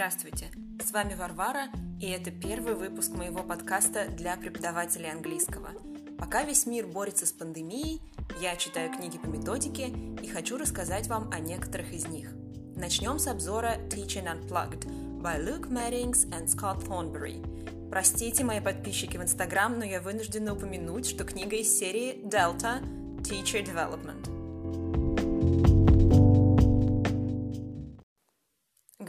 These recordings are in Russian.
Здравствуйте, с вами Варвара, и это первый выпуск моего подкаста для преподавателей английского. Пока весь мир борется с пандемией, я читаю книги по методике и хочу рассказать вам о некоторых из них. Начнем с обзора Teaching Unplugged by Luke Maddings and Scott Thornberry. Простите, мои подписчики в Инстаграм, но я вынуждена упомянуть, что книга из серии Delta Teacher Development –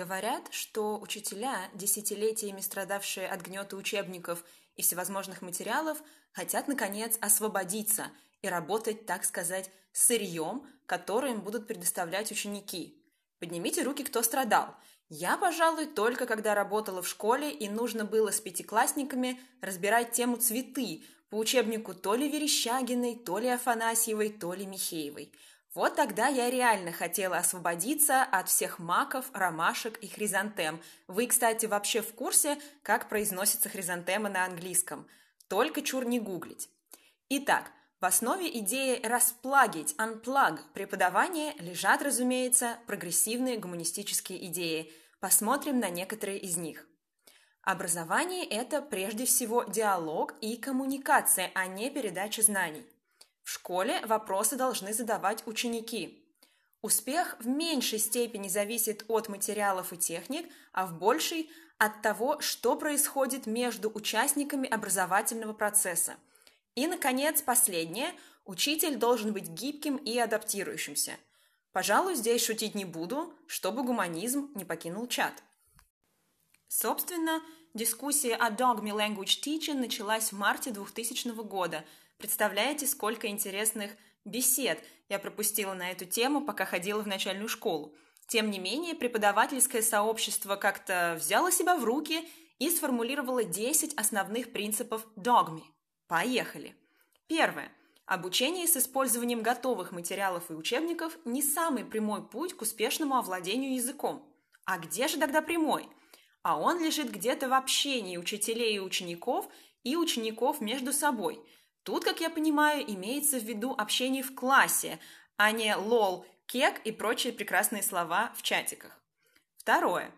Говорят, что учителя, десятилетиями страдавшие от гнета учебников и всевозможных материалов, хотят, наконец, освободиться и работать, так сказать, сырьем, которое им будут предоставлять ученики. Поднимите руки, кто страдал. Я, пожалуй, только когда работала в школе и нужно было с пятиклассниками разбирать тему «Цветы» по учебнику то ли Верещагиной, то ли Афанасьевой, то ли Михеевой – вот тогда я реально хотела освободиться от всех маков, ромашек и хризантем. Вы, кстати, вообще в курсе, как произносится хризантема на английском? Только чур не гуглить. Итак, в основе идеи расплагить, unplug преподавания лежат, разумеется, прогрессивные гуманистические идеи. Посмотрим на некоторые из них. Образование – это прежде всего диалог и коммуникация, а не передача знаний. В школе вопросы должны задавать ученики. Успех в меньшей степени зависит от материалов и техник, а в большей – от того, что происходит между участниками образовательного процесса. И, наконец, последнее – учитель должен быть гибким и адаптирующимся. Пожалуй, здесь шутить не буду, чтобы гуманизм не покинул чат. Собственно, дискуссия о Dogme Language Teaching началась в марте 2000 года – Представляете, сколько интересных бесед я пропустила на эту тему, пока ходила в начальную школу. Тем не менее, преподавательское сообщество как-то взяло себя в руки и сформулировало 10 основных принципов догми. Поехали! Первое. Обучение с использованием готовых материалов и учебников не самый прямой путь к успешному овладению языком. А где же тогда прямой? А он лежит где-то в общении учителей и учеников и учеников между собой – Тут, как я понимаю, имеется в виду общение в классе, а не лол, кек и прочие прекрасные слова в чатиках. Второе.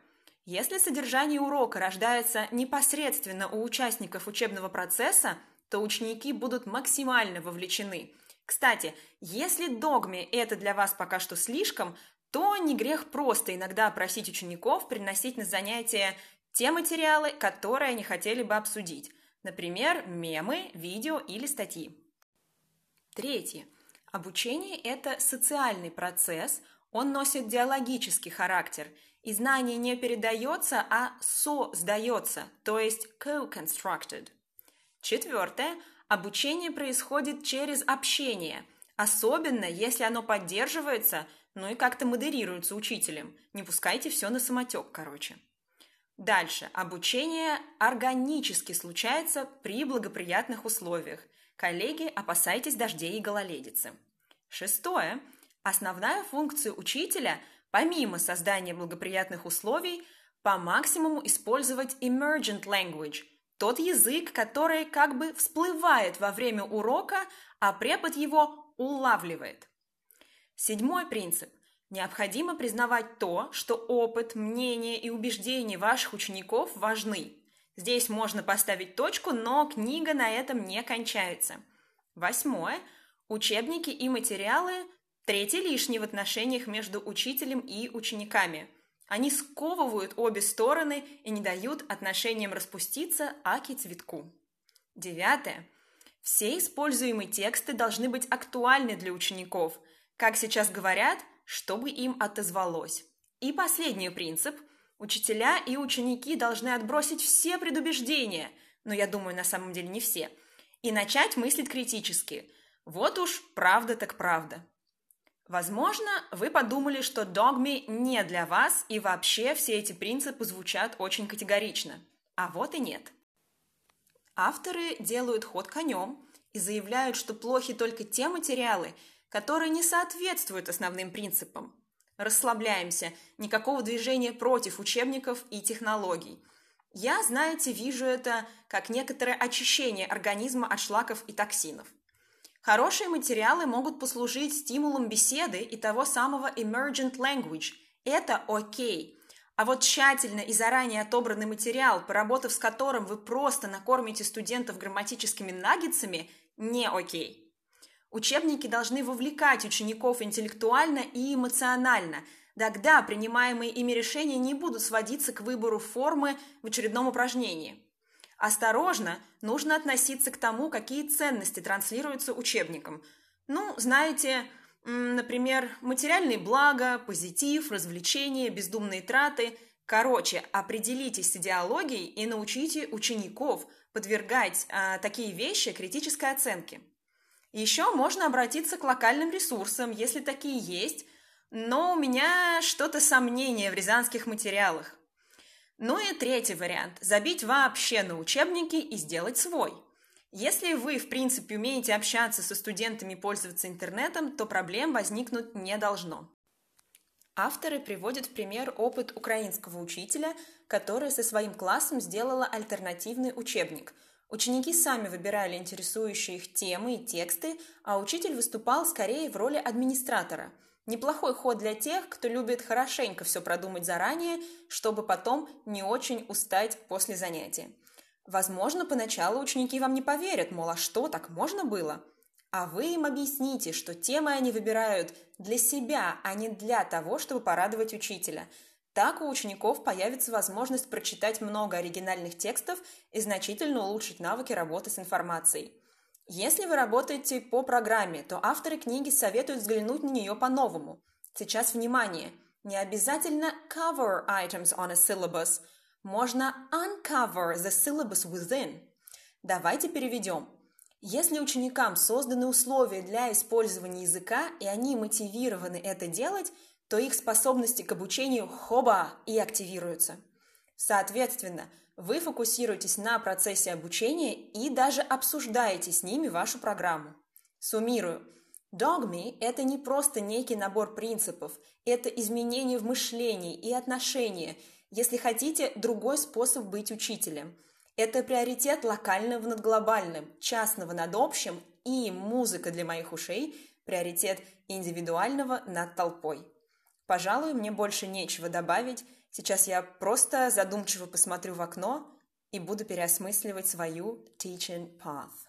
Если содержание урока рождается непосредственно у участников учебного процесса, то ученики будут максимально вовлечены. Кстати, если догме это для вас пока что слишком, то не грех просто иногда просить учеников приносить на занятия те материалы, которые они хотели бы обсудить. Например, мемы, видео или статьи. Третье. Обучение – это социальный процесс, он носит диалогический характер, и знание не передается, а создается, то есть co-constructed. Четвертое. Обучение происходит через общение, особенно если оно поддерживается, ну и как-то модерируется учителем. Не пускайте все на самотек, короче. Дальше. Обучение органически случается при благоприятных условиях. Коллеги, опасайтесь дождей и гололедицы. Шестое. Основная функция учителя, помимо создания благоприятных условий, по максимуму использовать emergent language, тот язык, который как бы всплывает во время урока, а препод его улавливает. Седьмой принцип. Необходимо признавать то, что опыт, мнение и убеждения ваших учеников важны. Здесь можно поставить точку, но книга на этом не кончается. Восьмое. Учебники и материалы – третье лишнее в отношениях между учителем и учениками. Они сковывают обе стороны и не дают отношениям распуститься аки цветку. Девятое. Все используемые тексты должны быть актуальны для учеников. Как сейчас говорят – чтобы им отозвалось. И последний принцип. Учителя и ученики должны отбросить все предубеждения, но я думаю, на самом деле не все, и начать мыслить критически. Вот уж правда так правда. Возможно, вы подумали, что догми не для вас, и вообще все эти принципы звучат очень категорично. А вот и нет. Авторы делают ход конем и заявляют, что плохи только те материалы, которые не соответствуют основным принципам. Расслабляемся, никакого движения против учебников и технологий. Я, знаете, вижу это как некоторое очищение организма от шлаков и токсинов. Хорошие материалы могут послужить стимулом беседы и того самого emergent language. Это окей. А вот тщательно и заранее отобранный материал, поработав с которым вы просто накормите студентов грамматическими наггетсами, не окей. Учебники должны вовлекать учеников интеллектуально и эмоционально. Тогда принимаемые ими решения не будут сводиться к выбору формы в очередном упражнении. Осторожно нужно относиться к тому, какие ценности транслируются учебником. Ну, знаете, например, материальные блага, позитив, развлечения, бездумные траты. Короче, определитесь с идеологией и научите учеников подвергать а, такие вещи критической оценке. Еще можно обратиться к локальным ресурсам, если такие есть, но у меня что-то сомнение в рязанских материалах. Ну и третий вариант – забить вообще на учебники и сделать свой. Если вы, в принципе, умеете общаться со студентами и пользоваться интернетом, то проблем возникнуть не должно. Авторы приводят в пример опыт украинского учителя, который со своим классом сделала альтернативный учебник – Ученики сами выбирали интересующие их темы и тексты, а учитель выступал скорее в роли администратора. Неплохой ход для тех, кто любит хорошенько все продумать заранее, чтобы потом не очень устать после занятия. Возможно, поначалу ученики вам не поверят, мол, а что, так можно было? А вы им объясните, что темы они выбирают для себя, а не для того, чтобы порадовать учителя – так у учеников появится возможность прочитать много оригинальных текстов и значительно улучшить навыки работы с информацией. Если вы работаете по программе, то авторы книги советуют взглянуть на нее по-новому. Сейчас внимание! Не обязательно cover items on a syllabus. Можно uncover the syllabus within. Давайте переведем. Если ученикам созданы условия для использования языка, и они мотивированы это делать, то их способности к обучению хоба и активируются. Соответственно, вы фокусируетесь на процессе обучения и даже обсуждаете с ними вашу программу. Суммирую. Dogme – это не просто некий набор принципов, это изменение в мышлении и отношении, если хотите, другой способ быть учителем. Это приоритет локального над глобальным, частного над общим и музыка для моих ушей – приоритет индивидуального над толпой. Пожалуй, мне больше нечего добавить. Сейчас я просто задумчиво посмотрю в окно и буду переосмысливать свою teaching path.